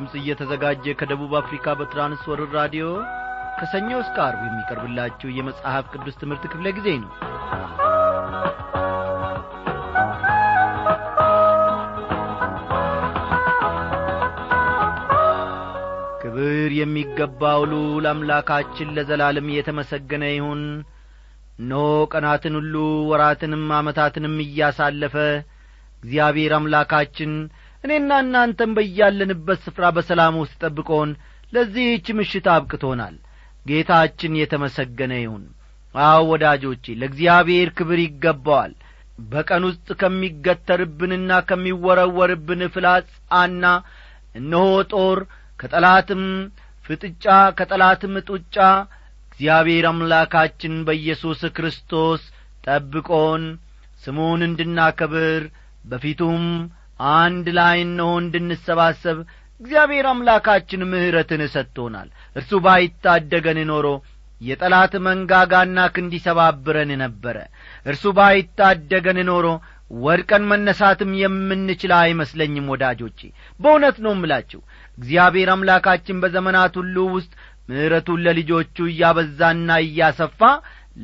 ድምፅ እየተዘጋጀ ከደቡብ አፍሪካ በትራንስወርር ራዲዮ ከሰኞ እስከ አርብ የሚቀርብላችሁ የመጽሐፍ ቅዱስ ትምህርት ክፍለ ጊዜ ነው። ክብር የሚገባው ልዑል አምላካችን ለዘላለም የተመሰገነ ይሁን። እነሆ ቀናትን ሁሉ ወራትንም ዓመታትንም እያሳለፈ እግዚአብሔር አምላካችን እኔና እናንተም በያለንበት ስፍራ በሰላም ውስጥ ጠብቆን ለዚህች ምሽት አብቅቶናል። ጌታችን የተመሰገነ ይሁን። አዎ ወዳጆቼ ለእግዚአብሔር ክብር ይገባዋል። በቀን ውስጥ ከሚገተርብንና ከሚወረወርብን ፍላጻና እነሆ ጦር ከጠላትም ፍጥጫ ከጠላትም ጡጫ እግዚአብሔር አምላካችን በኢየሱስ ክርስቶስ ጠብቆን ስሙን እንድናከብር በፊቱም አንድ ላይ እነሆ እንድንሰባሰብ እግዚአብሔር አምላካችን ምሕረትን ሰጥቶናል። እርሱ ባይታደገን ኖሮ የጠላት መንጋጋና ክንድ ነበረ። እርሱ ባይታደገን ኖሮ ወድቀን መነሳትም የምንችል አይመስለኝም ወዳጆቼ። በእውነት ነው እምላችሁ እግዚአብሔር አምላካችን በዘመናት ሁሉ ውስጥ ምሕረቱን ለልጆቹ እያበዛና እያሰፋ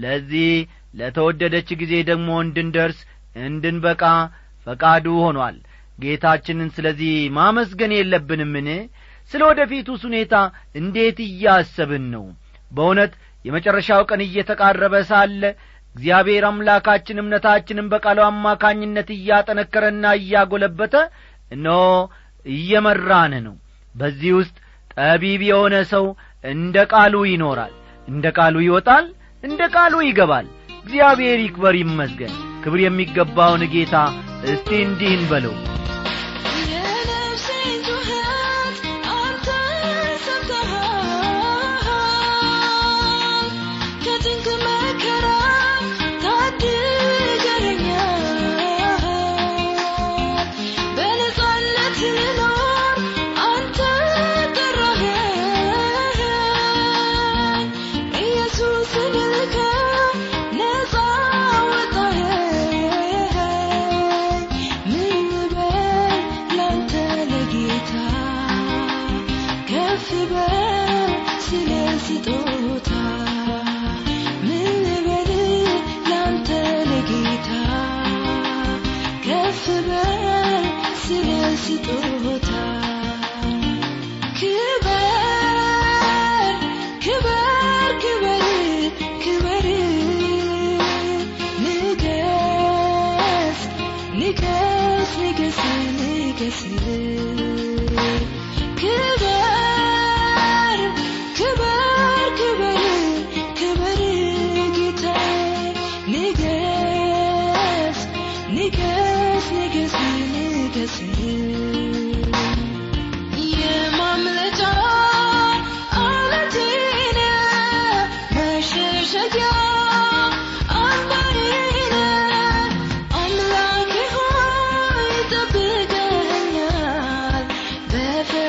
ለዚህ ለተወደደች ጊዜ ደግሞ እንድንደርስ እንድንበቃ ፈቃዱ ሆኗል ጌታችንን ስለዚህ ማመስገን የለብንምን? ስለ ወደፊቱስ ሁኔታ እንዴት እያሰብን ነው? በእውነት የመጨረሻው ቀን እየተቃረበ ሳለ እግዚአብሔር አምላካችን እምነታችንን በቃሉ አማካኝነት እያጠነከረና እያጐለበተ እነሆ እየመራን ነው። በዚህ ውስጥ ጠቢብ የሆነ ሰው እንደ ቃሉ ይኖራል። እንደ ቃሉ ይወጣል እንደ ቃሉ ይገባል። እግዚአብሔር ይክበር ይመስገን ክብር የሚገባውን ጌታ እስቲ እንዲህ እንበለው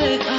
America.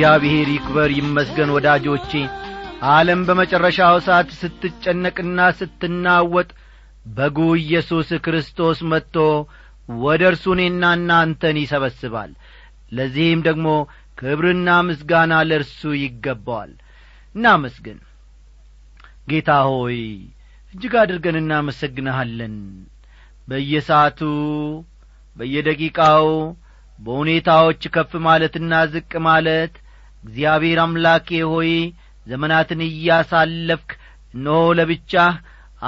እግዚአብሔር ይክበር ይመስገን ወዳጆቼ። ዓለም በመጨረሻው ሰዓት ስትጨነቅና ስትናወጥ በጉ ኢየሱስ ክርስቶስ መጥቶ ወደ እርሱ እኔና እናንተን ይሰበስባል። ለዚህም ደግሞ ክብርና ምስጋና ለእርሱ ይገባዋል። እናመስግን። ጌታ ሆይ እጅግ አድርገን እናመሰግንሃለን። በየሰዓቱ በየደቂቃው በሁኔታዎች ከፍ ማለትና ዝቅ ማለት እግዚአብሔር አምላኬ ሆይ ዘመናትን እያሳለፍክ እነሆ ለብቻህ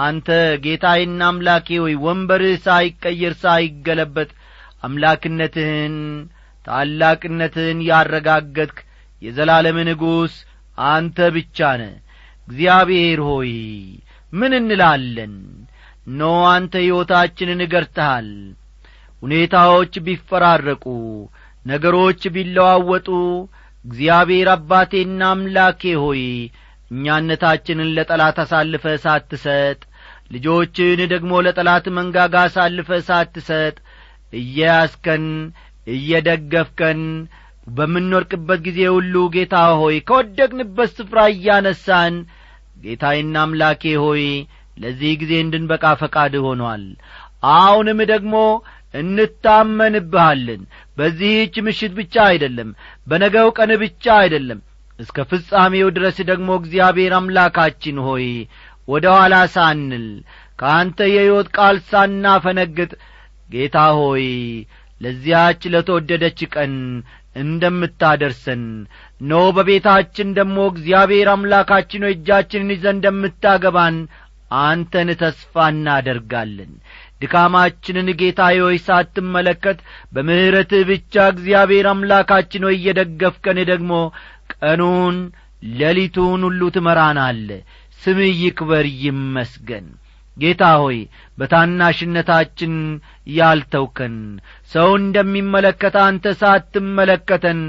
አንተ ጌታዬና አምላኬ ሆይ ወንበርህ ሳይቀየር ሳይገለበጥ አምላክነትህን ታላቅነትህን ያረጋገጥክ የዘላለም ንጉሥ አንተ ብቻ ነ እግዚአብሔር ሆይ ምን እንላለን? ኖ አንተ ሕይወታችንን እገርተሃል ሁኔታዎች ቢፈራረቁ ነገሮች ቢለዋወጡ እግዚአብሔር አባቴና አምላኬ ሆይ እኛነታችንን ለጠላት አሳልፈ ሳትሰጥ ልጆችን ደግሞ ለጠላት መንጋጋ አሳልፈ ሳትሰጥ እየያስከን እየደገፍከን በምንወርቅበት ጊዜ ሁሉ ጌታ ሆይ ከወደቅንበት ስፍራ እያነሳን ጌታዬና አምላኬ ሆይ ለዚህ ጊዜ እንድንበቃ ፈቃድ ሆኗል። አሁንም ደግሞ እንታመንብሃለን። በዚህች ምሽት ብቻ አይደለም በነገው ቀን ብቻ አይደለም። እስከ ፍጻሜው ድረስ ደግሞ እግዚአብሔር አምላካችን ሆይ ወደ ኋላ ሳንል ከአንተ የሕይወት ቃል ሳናፈነግጥ ጌታ ሆይ ለዚያች ለተወደደች ቀን እንደምታደርሰን ኖ በቤታችን ደግሞ እግዚአብሔር አምላካችን እጃችንን ይዘ እንደምታገባን አንተን ተስፋ እናደርጋለን ድካማችንን ጌታ ሆይ ሳትመለከት በምሕረትህ ብቻ እግዚአብሔር አምላካችን ሆይ እየደገፍከን ደግሞ ቀኑን ሌሊቱን ሁሉ ትመራናለ ስምህ ይክበር ይመስገን። ጌታ ሆይ በታናሽነታችን ያልተውከን ሰው እንደሚመለከት አንተ ሳትመለከተን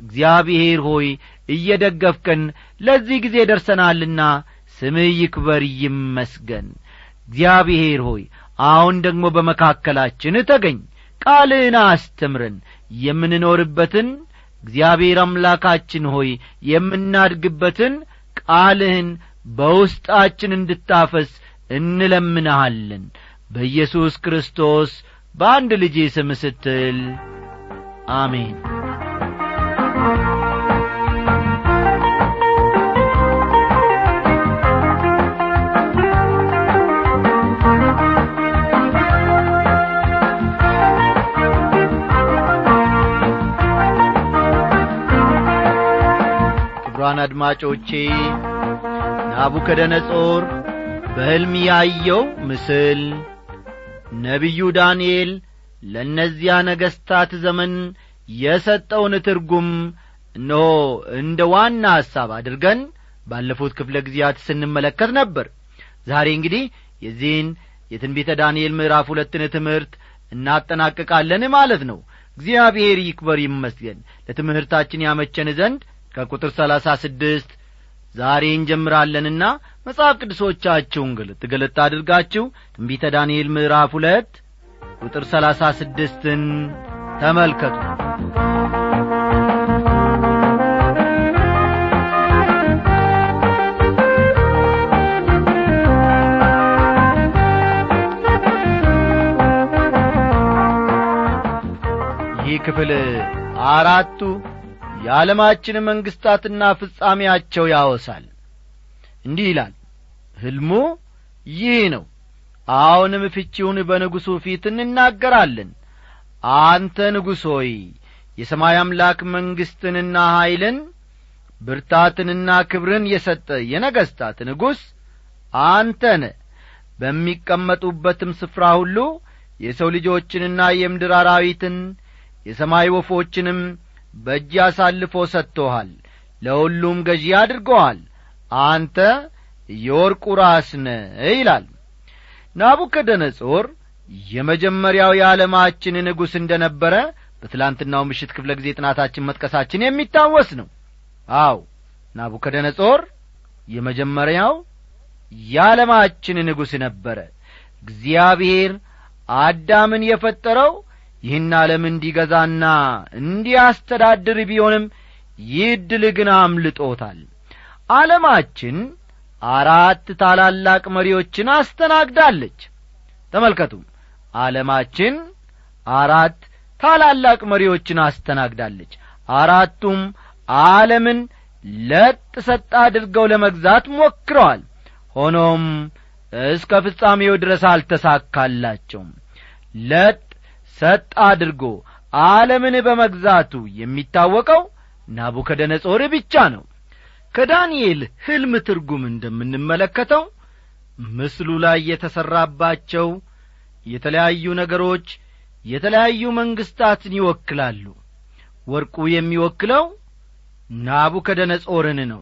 እግዚአብሔር ሆይ እየደገፍከን ለዚህ ጊዜ ደርሰናልና ስምህ ይክበር ይመስገን። እግዚአብሔር ሆይ አሁን ደግሞ በመካከላችን ተገኝ ቃልህን አስተምረን የምንኖርበትን እግዚአብሔር አምላካችን ሆይ የምናድግበትን ቃልህን በውስጣችን እንድታፈስ እንለምንሃለን። በኢየሱስ ክርስቶስ በአንድ ልጄ ስም ስትል አሜን አድማጮቼ ናቡከደነጾር በሕልም ያየው ምስል ነቢዩ ዳንኤል ለእነዚያ ነገሥታት ዘመን የሰጠውን ትርጉም እነሆ እንደ ዋና ሐሳብ አድርገን ባለፉት ክፍለ ጊዜያት ስንመለከት ነበር። ዛሬ እንግዲህ የዚህን የትንቢተ ዳንኤል ምዕራፍ ሁለትን ትምህርት እናጠናቅቃለን ማለት ነው። እግዚአብሔር ይክበር ይመስገን። ለትምህርታችን ያመቸን ዘንድ ከቁጥር ሰላሳ ስድስት ዛሬ እንጀምራለንና መጽሐፍ ቅዱሶቻችሁን ግልጥ ግልጥ አድርጋችሁ ትንቢተ ዳንኤል ምዕራፍ ሁለት ቁጥር ሰላሳ ስድስትን ተመልከቱ። ይህ ክፍል አራቱ የዓለማችን መንግሥታትና ፍጻሜያቸው ያወሳል። እንዲህ ይላል ሕልሙ ይህ ነው። አሁንም ፍቺውን በንጉሡ ፊት እንናገራለን። አንተ ንጉሥ ሆይ የሰማይ አምላክ መንግሥትንና ኀይልን ብርታትንና ክብርን የሰጠ የነገሥታት ንጉሥ አንተ በሚቀመጡበትም ስፍራ ሁሉ የሰው ልጆችንና የምድር አራዊትን የሰማይ ወፎችንም በእጅ አሳልፎ ሰጥቶሃል ለሁሉም ገዢ አድርገዋል አንተ የወርቁ ራስ ነ ይላል። ናቡከደነጾር የመጀመሪያው የዓለማችን ንጉሥ እንደ ነበረ በትላንትናው ምሽት ክፍለ ጊዜ ጥናታችን መጥቀሳችን የሚታወስ ነው። አው ናቡከደነጾር የመጀመሪያው የዓለማችን ንጉሥ ነበረ። እግዚአብሔር አዳምን የፈጠረው ይህን ዓለም እንዲገዛና እንዲያስተዳድር ቢሆንም ይህ ግን አምልጦታል። ዓለማችን አራት ታላላቅ መሪዎችን አስተናግዳለች። ተመልከቱ። ዓለማችን አራት ታላላቅ መሪዎችን አስተናግዳለች። አራቱም ዓለምን ለጥ ሰጥ አድርገው ለመግዛት ሞክረዋል። ሆኖም እስከ ፍጻሜው ድረስ አልተሳካላቸውም። ለጥ ሰጥ አድርጎ ዓለምን በመግዛቱ የሚታወቀው ናቡከደነጾር ብቻ ነው። ከዳንኤል ሕልም ትርጉም እንደምንመለከተው ምስሉ ላይ የተሠራባቸው የተለያዩ ነገሮች የተለያዩ መንግሥታትን ይወክላሉ። ወርቁ የሚወክለው ናቡከደነጾርን ነው።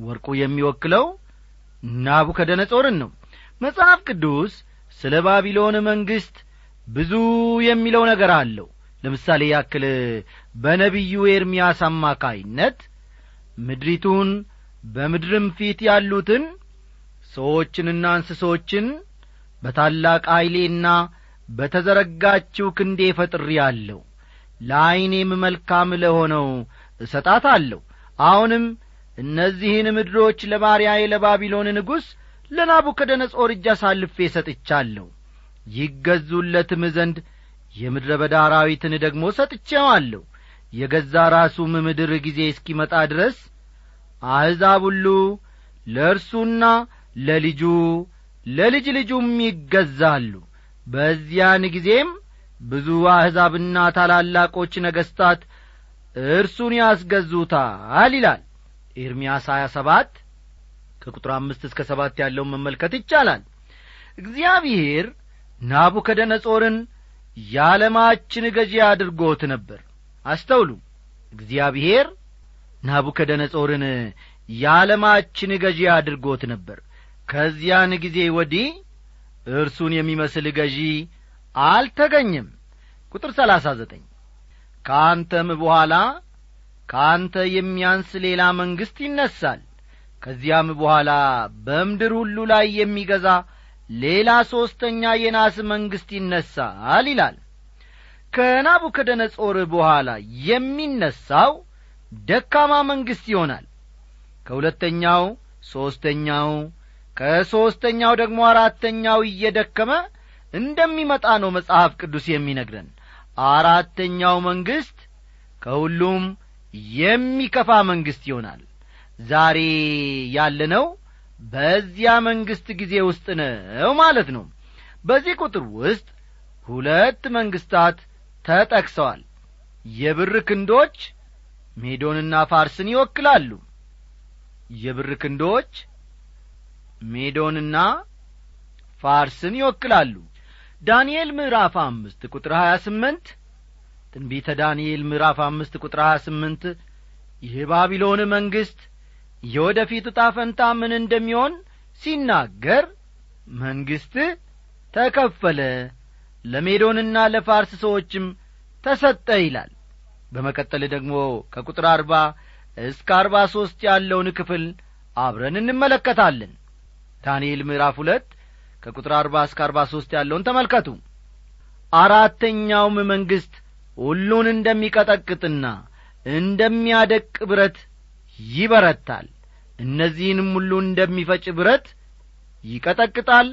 ወርቁ የሚወክለው ናቡከደነጾርን ነው። መጽሐፍ ቅዱስ ስለ ባቢሎን መንግሥት ብዙ የሚለው ነገር አለው። ለምሳሌ ያክል በነቢዩ ኤርምያስ አማካይነት ምድሪቱን በምድርም ፊት ያሉትን ሰዎችንና እንስሶችን በታላቅ ኀይሌና በተዘረጋችው ክንዴ ፈጥሬ አለሁ ለዐይኔም መልካም ለሆነው እሰጣት አለሁ አሁንም እነዚህን ምድሮች ለባሪያዬ ለባቢሎን ንጉሥ ለናቡከደነጾር እጅ አሳልፌ ሰጥቻለሁ ይገዙለትም ዘንድ የምድረ በዳ አራዊትን ደግሞ ሰጥቼዋለሁ። የገዛ ራሱም ምድር ጊዜ እስኪመጣ ድረስ አሕዛብ ሁሉ ለእርሱና ለልጁ ለልጅ ልጁም ይገዛሉ። በዚያን ጊዜም ብዙ አሕዛብና ታላላቆች ነገሥታት እርሱን ያስገዙታል ይላል። ኤርምያስ ሀያ ሰባት ከቁጥር አምስት እስከ ሰባት ያለውን መመልከት ይቻላል። እግዚአብሔር ናቡከደነጾርን የዓለማችን ገዢ አድርጎት ነበር። አስተውሉ። እግዚአብሔር ናቡከደነጾርን የዓለማችን ገዢ አድርጎት ነበር። ከዚያን ጊዜ ወዲህ እርሱን የሚመስል ገዢ አልተገኘም። ቁጥር ሰላሳ ዘጠኝ ከአንተም በኋላ ከአንተ የሚያንስ ሌላ መንግሥት ይነሳል ከዚያም በኋላ በምድር ሁሉ ላይ የሚገዛ ሌላ ሦስተኛ የናስ መንግሥት ይነሳል ይላል። ከናቡከደነጾር በኋላ የሚነሳው ደካማ መንግሥት ይሆናል። ከሁለተኛው ሦስተኛው ከሦስተኛው ደግሞ አራተኛው እየደከመ እንደሚመጣ ነው መጽሐፍ ቅዱስ የሚነግረን። አራተኛው መንግሥት ከሁሉም የሚከፋ መንግሥት ይሆናል። ዛሬ ያለነው በዚያ መንግሥት ጊዜ ውስጥ ነው ማለት ነው። በዚህ ቁጥር ውስጥ ሁለት መንግሥታት ተጠቅሰዋል። የብር ክንዶች ሜዶንና ፋርስን ይወክላሉ። የብር ክንዶች ሜዶንና ፋርስን ይወክላሉ። ዳንኤል ምዕራፍ አምስት ቁጥር ሀያ ስምንት ትንቢተ ዳንኤል ምዕራፍ አምስት ቁጥር ሀያ ስምንት የባቢሎን መንግሥት የወደፊት ዕጣ ፈንታ ምን እንደሚሆን ሲናገር መንግሥት ተከፈለ ለሜዶንና ለፋርስ ሰዎችም ተሰጠ ይላል። በመቀጠል ደግሞ ከቁጥር አርባ እስከ አርባ ሦስት ያለውን ክፍል አብረን እንመለከታለን። ዳንኤል ምዕራፍ ሁለት ከቁጥር አርባ እስከ አርባ ሦስት ያለውን ተመልከቱ። አራተኛውም መንግሥት ሁሉን እንደሚቀጠቅጥና እንደሚያደቅ ብረት ይበረታል። እነዚህንም ሁሉ እንደሚፈጭ ብረት ይቀጠቅጣል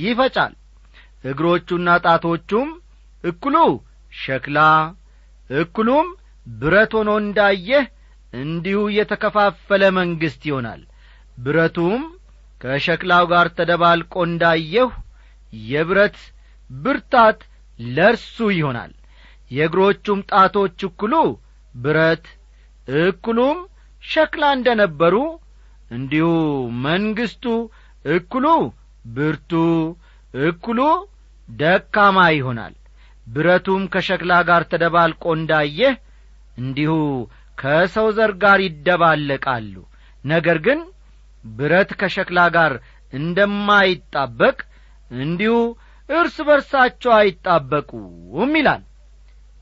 ይፈጫል። እግሮቹና ጣቶቹም እኩሉ ሸክላ እኩሉም ብረት ሆኖ እንዳየህ እንዲሁ የተከፋፈለ መንግሥት ይሆናል። ብረቱም ከሸክላው ጋር ተደባልቆ እንዳየሁ የብረት ብርታት ለርሱ ይሆናል። የእግሮቹም ጣቶች እኩሉ ብረት እኩሉም ሸክላ እንደ ነበሩ እንዲሁ መንግሥቱ እኩሉ ብርቱ እኩሉ ደካማ ይሆናል። ብረቱም ከሸክላ ጋር ተደባልቆ እንዳየህ እንዲሁ ከሰው ዘር ጋር ይደባለቃሉ። ነገር ግን ብረት ከሸክላ ጋር እንደማይጣበቅ እንዲሁ እርስ በርሳቸው አይጣበቁም ይላል።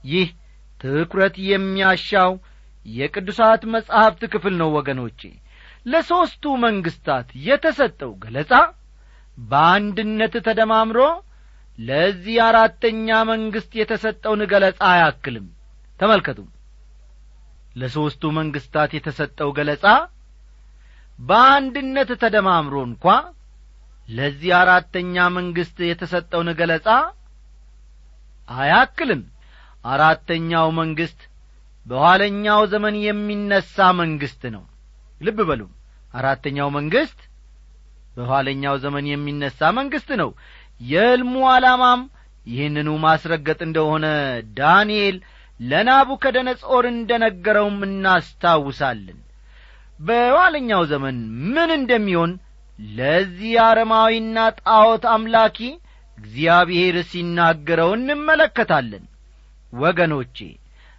ይህ ትኩረት የሚያሻው የቅዱሳት መጻሕፍት ክፍል ነው ወገኖቼ። ለሦስቱ መንግሥታት የተሰጠው ገለጻ በአንድነት ተደማምሮ ለዚህ አራተኛ መንግሥት የተሰጠውን ገለጻ አያክልም። ተመልከቱ። ለሦስቱ መንግሥታት የተሰጠው ገለጻ በአንድነት ተደማምሮ እንኳ ለዚህ አራተኛ መንግሥት የተሰጠውን ገለጻ አያክልም። አራተኛው መንግሥት በኋለኛው ዘመን የሚነሣ መንግሥት ነው። ልብ በሉ። አራተኛው መንግሥት በኋለኛው ዘመን የሚነሣ መንግሥት ነው። የሕልሙ ዓላማም ይህንኑ ማስረገጥ እንደሆነ ዳንኤል ለናቡከደነጾር እንደ ነገረውም እናስታውሳለን። በኋለኛው ዘመን ምን እንደሚሆን ለዚህ አረማዊና ጣዖት አምላኪ እግዚአብሔር ሲናገረው እንመለከታለን። ወገኖቼ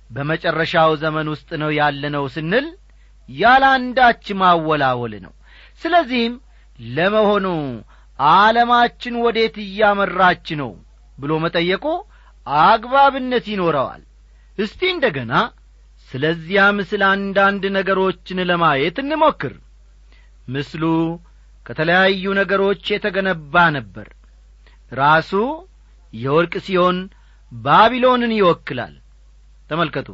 በመጨረሻው ዘመን ውስጥ ነው ያለነው ስንል ያለ ማወላወል ነው። ስለዚህም ለመሆኑ ዓለማችን ወዴት እያመራች ነው ብሎ መጠየቁ አግባብነት ይኖረዋል። እስቲ እንደ ገና ስለዚያ ምስል አንዳንድ ነገሮችን ለማየት እንሞክር። ምስሉ ከተለያዩ ነገሮች የተገነባ ነበር። ራሱ የወርቅ ሲሆን ባቢሎንን ይወክላል ተመልከቱ።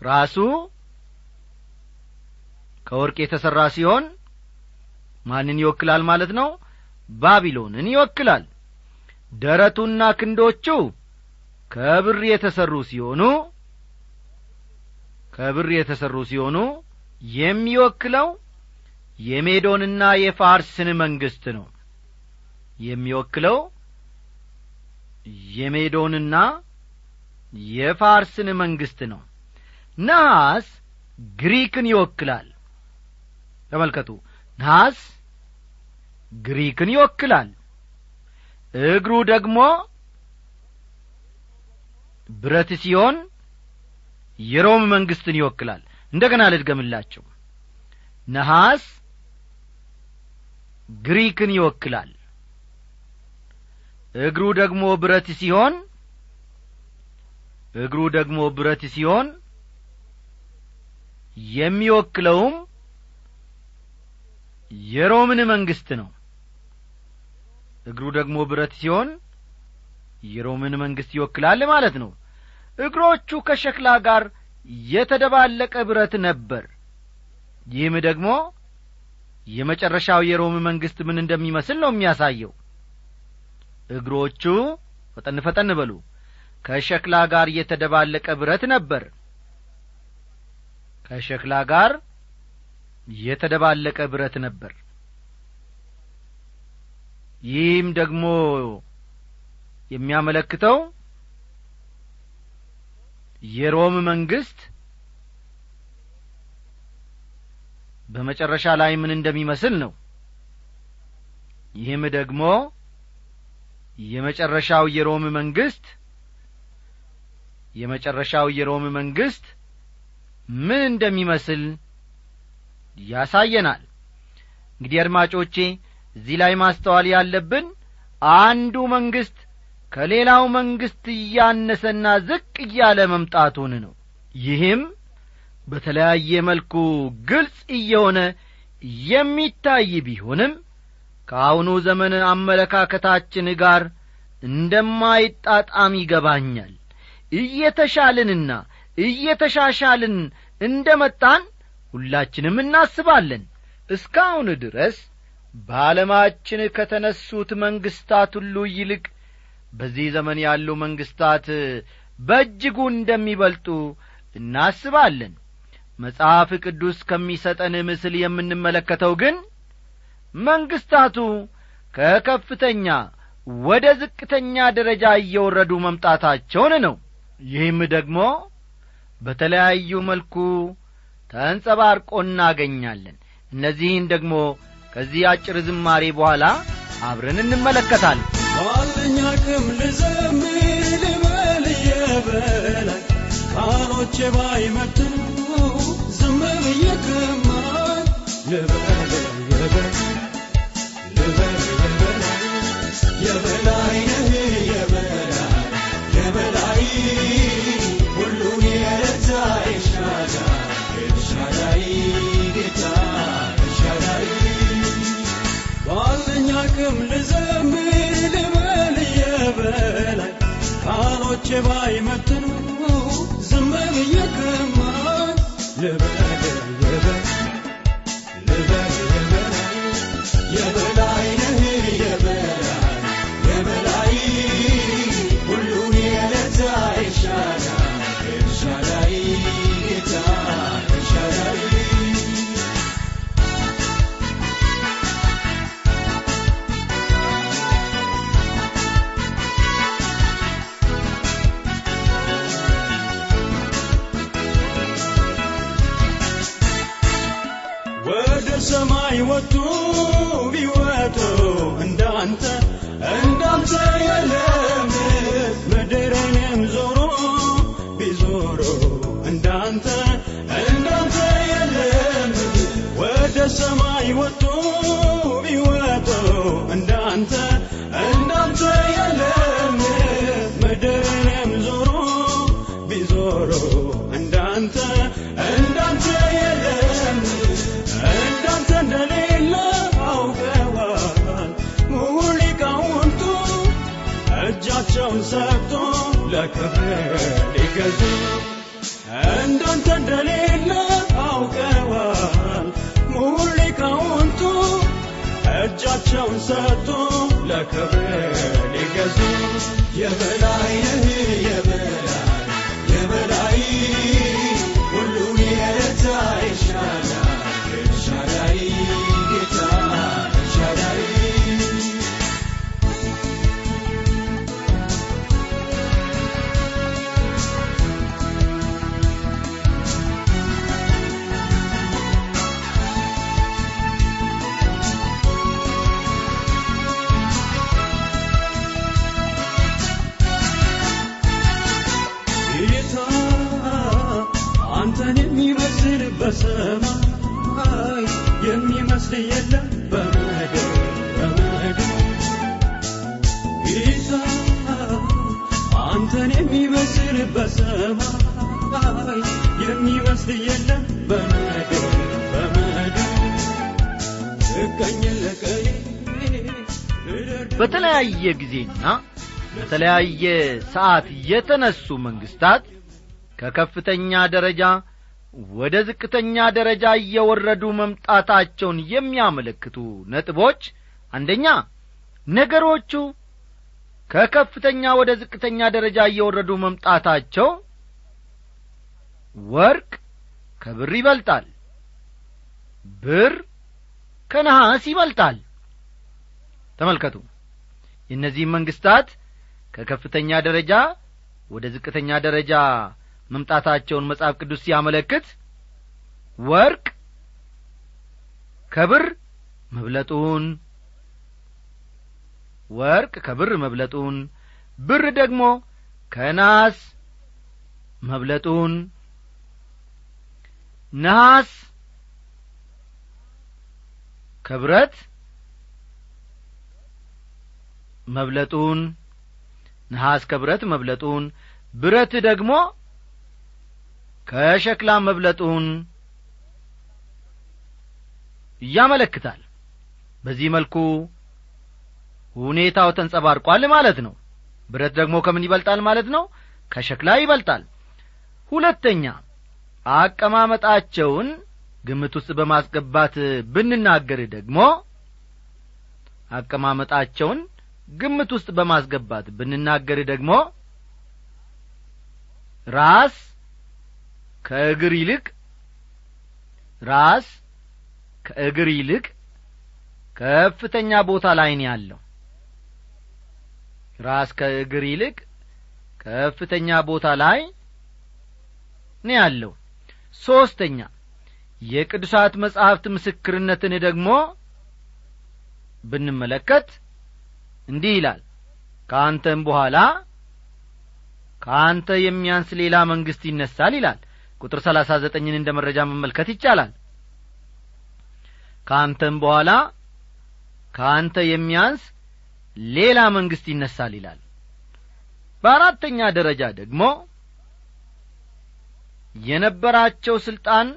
ራሱ ከወርቅ የተሠራ ሲሆን ማንን ይወክላል ማለት ነው? ባቢሎንን ይወክላል። ደረቱና ክንዶቹ ከብር የተሠሩ ሲሆኑ ከብር የተሠሩ ሲሆኑ የሚወክለው የሜዶንና የፋርስን መንግሥት ነው። የሚወክለው የሜዶንና የፋርስን መንግሥት ነው። ነሐስ ግሪክን ይወክላል። ተመልከቱ። ነሐስ ግሪክን ይወክላል። እግሩ ደግሞ ብረት ሲሆን የሮም መንግሥትን ይወክላል። እንደ ገና ልድገምላቸው ነሐስ ግሪክን ይወክላል። እግሩ ደግሞ ብረት ሲሆን እግሩ ደግሞ ብረት ሲሆን የሚወክለውም የሮምን መንግሥት ነው። እግሩ ደግሞ ብረት ሲሆን የሮምን መንግሥት ይወክላል ማለት ነው። እግሮቹ ከሸክላ ጋር የተደባለቀ ብረት ነበር። ይህም ደግሞ የመጨረሻው የሮም መንግሥት ምን እንደሚመስል ነው የሚያሳየው። እግሮቹ ፈጠን ፈጠን በሉ ከሸክላ ጋር የተደባለቀ ብረት ነበር። ከሸክላ ጋር የተደባለቀ ብረት ነበር። ይህም ደግሞ የሚያመለክተው የሮም መንግሥት በመጨረሻ ላይ ምን እንደሚመስል ነው። ይህም ደግሞ የመጨረሻው የሮም መንግሥት የመጨረሻው የሮም መንግሥት ምን እንደሚመስል ያሳየናል። እንግዲህ አድማጮቼ እዚህ ላይ ማስተዋል ያለብን አንዱ መንግሥት ከሌላው መንግሥት እያነሰና ዝቅ እያለ መምጣቱን ነው። ይህም በተለያየ መልኩ ግልጽ እየሆነ የሚታይ ቢሆንም ከአሁኑ ዘመን አመለካከታችን ጋር እንደማይጣጣም ይገባኛል እየተሻልንና እየተሻሻልን እንደ መጣን ሁላችንም እናስባለን። እስካሁን ድረስ በዓለማችን ከተነሱት መንግሥታት ሁሉ ይልቅ በዚህ ዘመን ያሉ መንግሥታት በእጅጉ እንደሚበልጡ እናስባለን። መጽሐፍ ቅዱስ ከሚሰጠን ምስል የምንመለከተው ግን መንግሥታቱ ከከፍተኛ ወደ ዝቅተኛ ደረጃ እየወረዱ መምጣታቸውን ነው ይህም ደግሞ በተለያዩ መልኩ ተንጸባርቆ እናገኛለን። እነዚህን ደግሞ ከዚህ አጭር ዝማሬ በኋላ አብረን እንመለከታለን። ባለኝ አቅም ልዘምር ልበል ቃሎቼ ባይመጥኑ ዝም ልበል የበላይ ልበል የበላይ አቅም ልዘምር ልበል የበላይ ቃሎቼ ባይመጥኑ ዝም ብዬ ከማል ልበል ለክብር ሊገዙ እንዳንተ እንደሌለ አውቀዋል ሊቃውንቱ እጃቸውን ሰጥቶ ለክብር ሊገዙ የበላይ ነህ የበላይ የበላይ በተለያየ ጊዜና በተለያየ ሰዓት የተነሱ መንግስታት ከከፍተኛ ደረጃ ወደ ዝቅተኛ ደረጃ እየወረዱ መምጣታቸውን የሚያመለክቱ ነጥቦች አንደኛ ነገሮቹ ከከፍተኛ ወደ ዝቅተኛ ደረጃ እየወረዱ መምጣታቸው ወርቅ ከብር ይበልጣል ብር ከነሐስ ይበልጣል። ተመልከቱ የእነዚህም መንግስታት ከከፍተኛ ደረጃ ወደ ዝቅተኛ ደረጃ መምጣታቸውን መጽሐፍ ቅዱስ ሲያመለክት ወርቅ ከብር መብለጡን ወርቅ ከብር መብለጡን ብር ደግሞ ከናስ መብለጡን ነሐስ ከብረት መብለጡን ነሐስ ከብረት መብለጡን ብረት ደግሞ ከሸክላ መብለጡን ያመለክታል። በዚህ መልኩ ሁኔታው ተንጸባርቋል ማለት ነው። ብረት ደግሞ ከምን ይበልጣል ማለት ነው? ከሸክላ ይበልጣል። ሁለተኛ አቀማመጣቸውን ግምት ውስጥ በማስገባት ብንናገር ደግሞ አቀማመጣቸውን ግምት ውስጥ በማስገባት ብንናገር ደግሞ ራስ ከእግር ይልቅ ራስ ከእግር ይልቅ ከፍተኛ ቦታ ላይ ነው ያለው። ራስ ከእግር ይልቅ ከፍተኛ ቦታ ላይ ነው ያለው። ሦስተኛ የቅዱሳት መጻሕፍት ምስክርነትን ደግሞ ብንመለከት እንዲህ ይላል ከአንተም በኋላ ከአንተ የሚያንስ ሌላ መንግሥት ይነሳል ይላል። ቁጥር ሰላሳ ዘጠኝን እንደ መረጃ መመልከት ይቻላል። ከአንተም በኋላ ከአንተ የሚያንስ ሌላ መንግሥት ይነሳል ይላል። በአራተኛ ደረጃ ደግሞ የነበራቸው ሥልጣን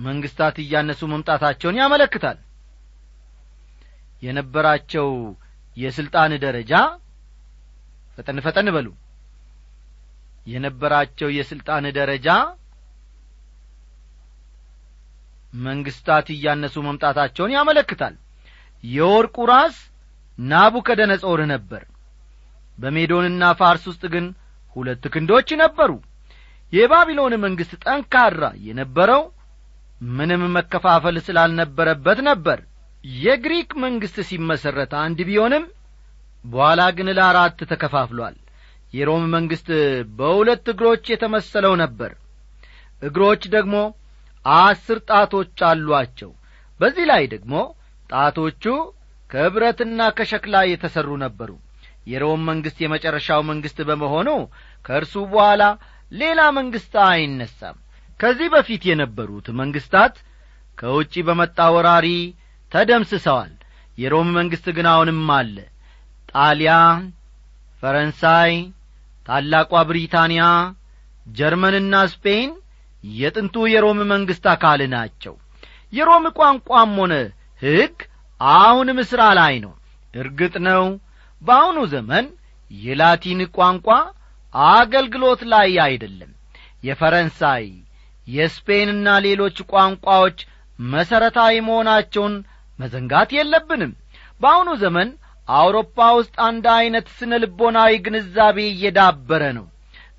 መንግስታት እያነሱ መምጣታቸውን ያመለክታል የነበራቸው የሥልጣን ደረጃ ፈጠን ፈጠን በሉ። የነበራቸው የሥልጣን ደረጃ መንግስታት እያነሱ መምጣታቸውን ያመለክታል። የወርቁ ራስ ናቡከደነጾር ነበር። በሜዶንና ፋርስ ውስጥ ግን ሁለት ክንዶች ነበሩ። የባቢሎን መንግሥት ጠንካራ የነበረው ምንም መከፋፈል ስላልነበረበት ነበር የግሪክ መንግሥት ሲመሠረት አንድ ቢሆንም በኋላ ግን ለአራት ተከፋፍሏል። የሮም መንግሥት በሁለት እግሮች የተመሰለው ነበር። እግሮች ደግሞ አስር ጣቶች አሏቸው። በዚህ ላይ ደግሞ ጣቶቹ ከብረትና ከሸክላ የተሠሩ ነበሩ። የሮም መንግሥት የመጨረሻው መንግሥት በመሆኑ ከእርሱ በኋላ ሌላ መንግሥት አይነሳም። ከዚህ በፊት የነበሩት መንግሥታት ከውጪ በመጣ ወራሪ ተደምስሰዋል። የሮም መንግሥት ግን አሁንም አለ። ጣሊያን ፈረንሳይ ታላቋ ብሪታንያ ጀርመንና ስፔን የጥንቱ የሮም መንግሥት አካል ናቸው። የሮም ቋንቋም ሆነ ሕግ አሁንም ሥራ ላይ ነው። እርግጥ ነው በአሁኑ ዘመን የላቲን ቋንቋ አገልግሎት ላይ አይደለም። የፈረንሳይ የስፔንና ሌሎች ቋንቋዎች መሠረታዊ መሆናቸውን መዘንጋት የለብንም። በአሁኑ ዘመን አውሮፓ ውስጥ አንድ ዐይነት ስነ ልቦናዊ ግንዛቤ እየዳበረ ነው።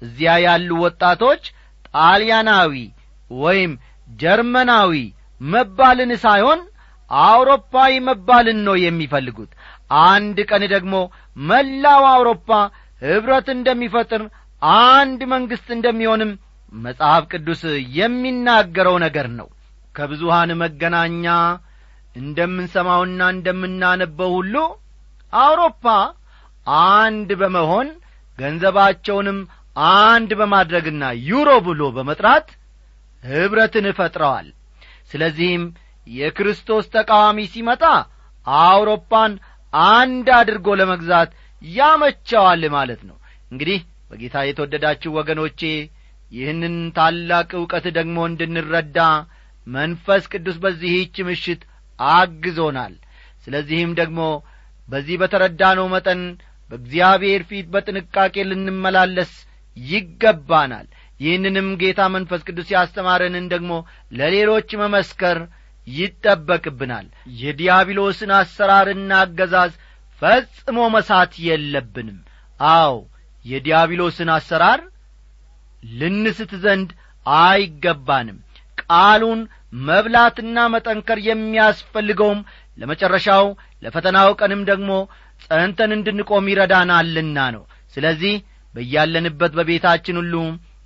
እዚያ ያሉ ወጣቶች ጣልያናዊ ወይም ጀርመናዊ መባልን ሳይሆን አውሮፓዊ መባልን ነው የሚፈልጉት። አንድ ቀን ደግሞ መላው አውሮፓ ኅብረት እንደሚፈጥር አንድ መንግሥት እንደሚሆንም መጽሐፍ ቅዱስ የሚናገረው ነገር ነው። ከብዙሃን መገናኛ እንደምንሰማውና እንደምናነበው ሁሉ አውሮፓ አንድ በመሆን ገንዘባቸውንም አንድ በማድረግና ዩሮ ብሎ በመጥራት ኅብረትን ፈጥረዋል። ስለዚህም የክርስቶስ ተቃዋሚ ሲመጣ አውሮፓን አንድ አድርጎ ለመግዛት ያመቸዋል ማለት ነው። እንግዲህ በጌታ የተወደዳችሁ ወገኖቼ ይህንን ታላቅ ዕውቀት ደግሞ እንድንረዳ መንፈስ ቅዱስ በዚህች ምሽት አግዞናል። ስለዚህም ደግሞ በዚህ በተረዳነው መጠን በእግዚአብሔር ፊት በጥንቃቄ ልንመላለስ ይገባናል። ይህንንም ጌታ መንፈስ ቅዱስ ያስተማረንን ደግሞ ለሌሎች መመስከር ይጠበቅብናል። የዲያብሎስን አሰራርና አገዛዝ ፈጽሞ መሳት የለብንም። አዎ የዲያብሎስን አሰራር ልንስት ዘንድ አይገባንም። ቃሉን መብላትና መጠንከር የሚያስፈልገውም ለመጨረሻው ለፈተናው ቀንም ደግሞ ጸንተን እንድንቆም ይረዳናልና ነው። ስለዚህ በያለንበት በቤታችን ሁሉ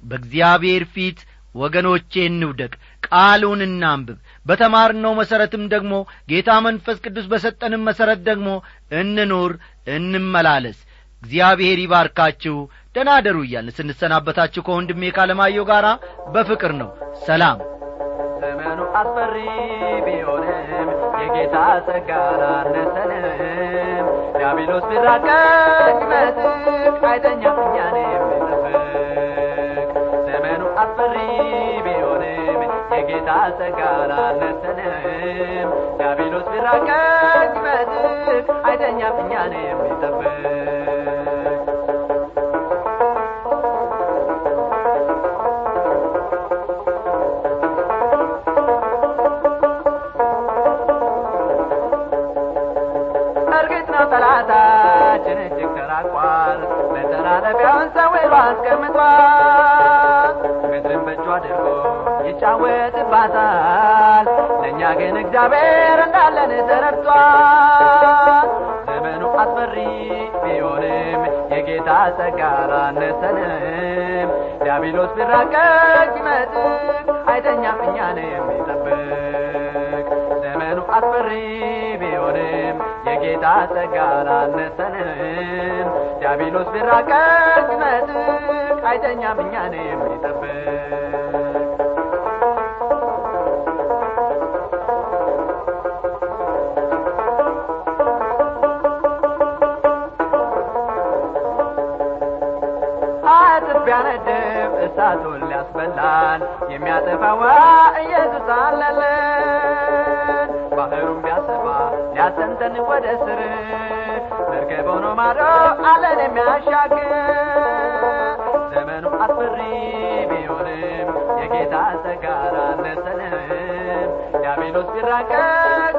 በእግዚአብሔር ፊት ወገኖቼ እንውደቅ ቃሉን እናንብብ። በተማርነው መሠረትም ደግሞ ጌታ መንፈስ ቅዱስ በሰጠንም መሠረት ደግሞ እንኑር እንመላለስ። እግዚአብሔር ይባርካችሁ። ደናደሩ እያልን ስንሰናበታችሁ ከወንድሜ ካለማየው ጋር በፍቅር ነው። ሰላም አስፈሪ ቢሆንም የጌታ ጸጋ አላነሰንም ዲያብሎስ ቢራቀቅ ቢመጥቅ አይተኛም እኛን የሚጠብቅ ዘመኑ አስፈሪ ቢሆንም የጌታ ጸጋ አላነሰንም ዲያብሎስ ቢራቀቅ ቢመጥቅ አይተኛም እኛን የሚጠብቅ ይጫወትባታል ለእኛ ግን እግዚአብሔር እንዳለን ተረድቷል። ዘመኑ አስፈሪ ቢሆንም የጌታ ጸጋ አላነሰንም። ዲያብሎስ ቢራቀቅ ቢመጥቅ አይተኛም እኛን የሚጠብቅ። ዘመኑ አስፈሪ ቢሆንም የጌታ ጸጋ አላነሰንም። ዲያብሎስ ቢራቀቅ ቢመጥቅ አይተኛም እኛን የሚጠብቅ አጥፍ ቢያነድብ እሳቱን ሊያስበላን የሚያጠፋዋ ኢየሱስ አለለን ባህሩን ቢያሰፋ ሊያሰንተን ወደ ስር መርከብ ሆኖ ማዶ አለን የሚያሻግር ዘመኑ አስፈሪ ቢሆንም የጌታ ጸጋ አላነሰንም። ዲያብሎስ ቢራቀቅ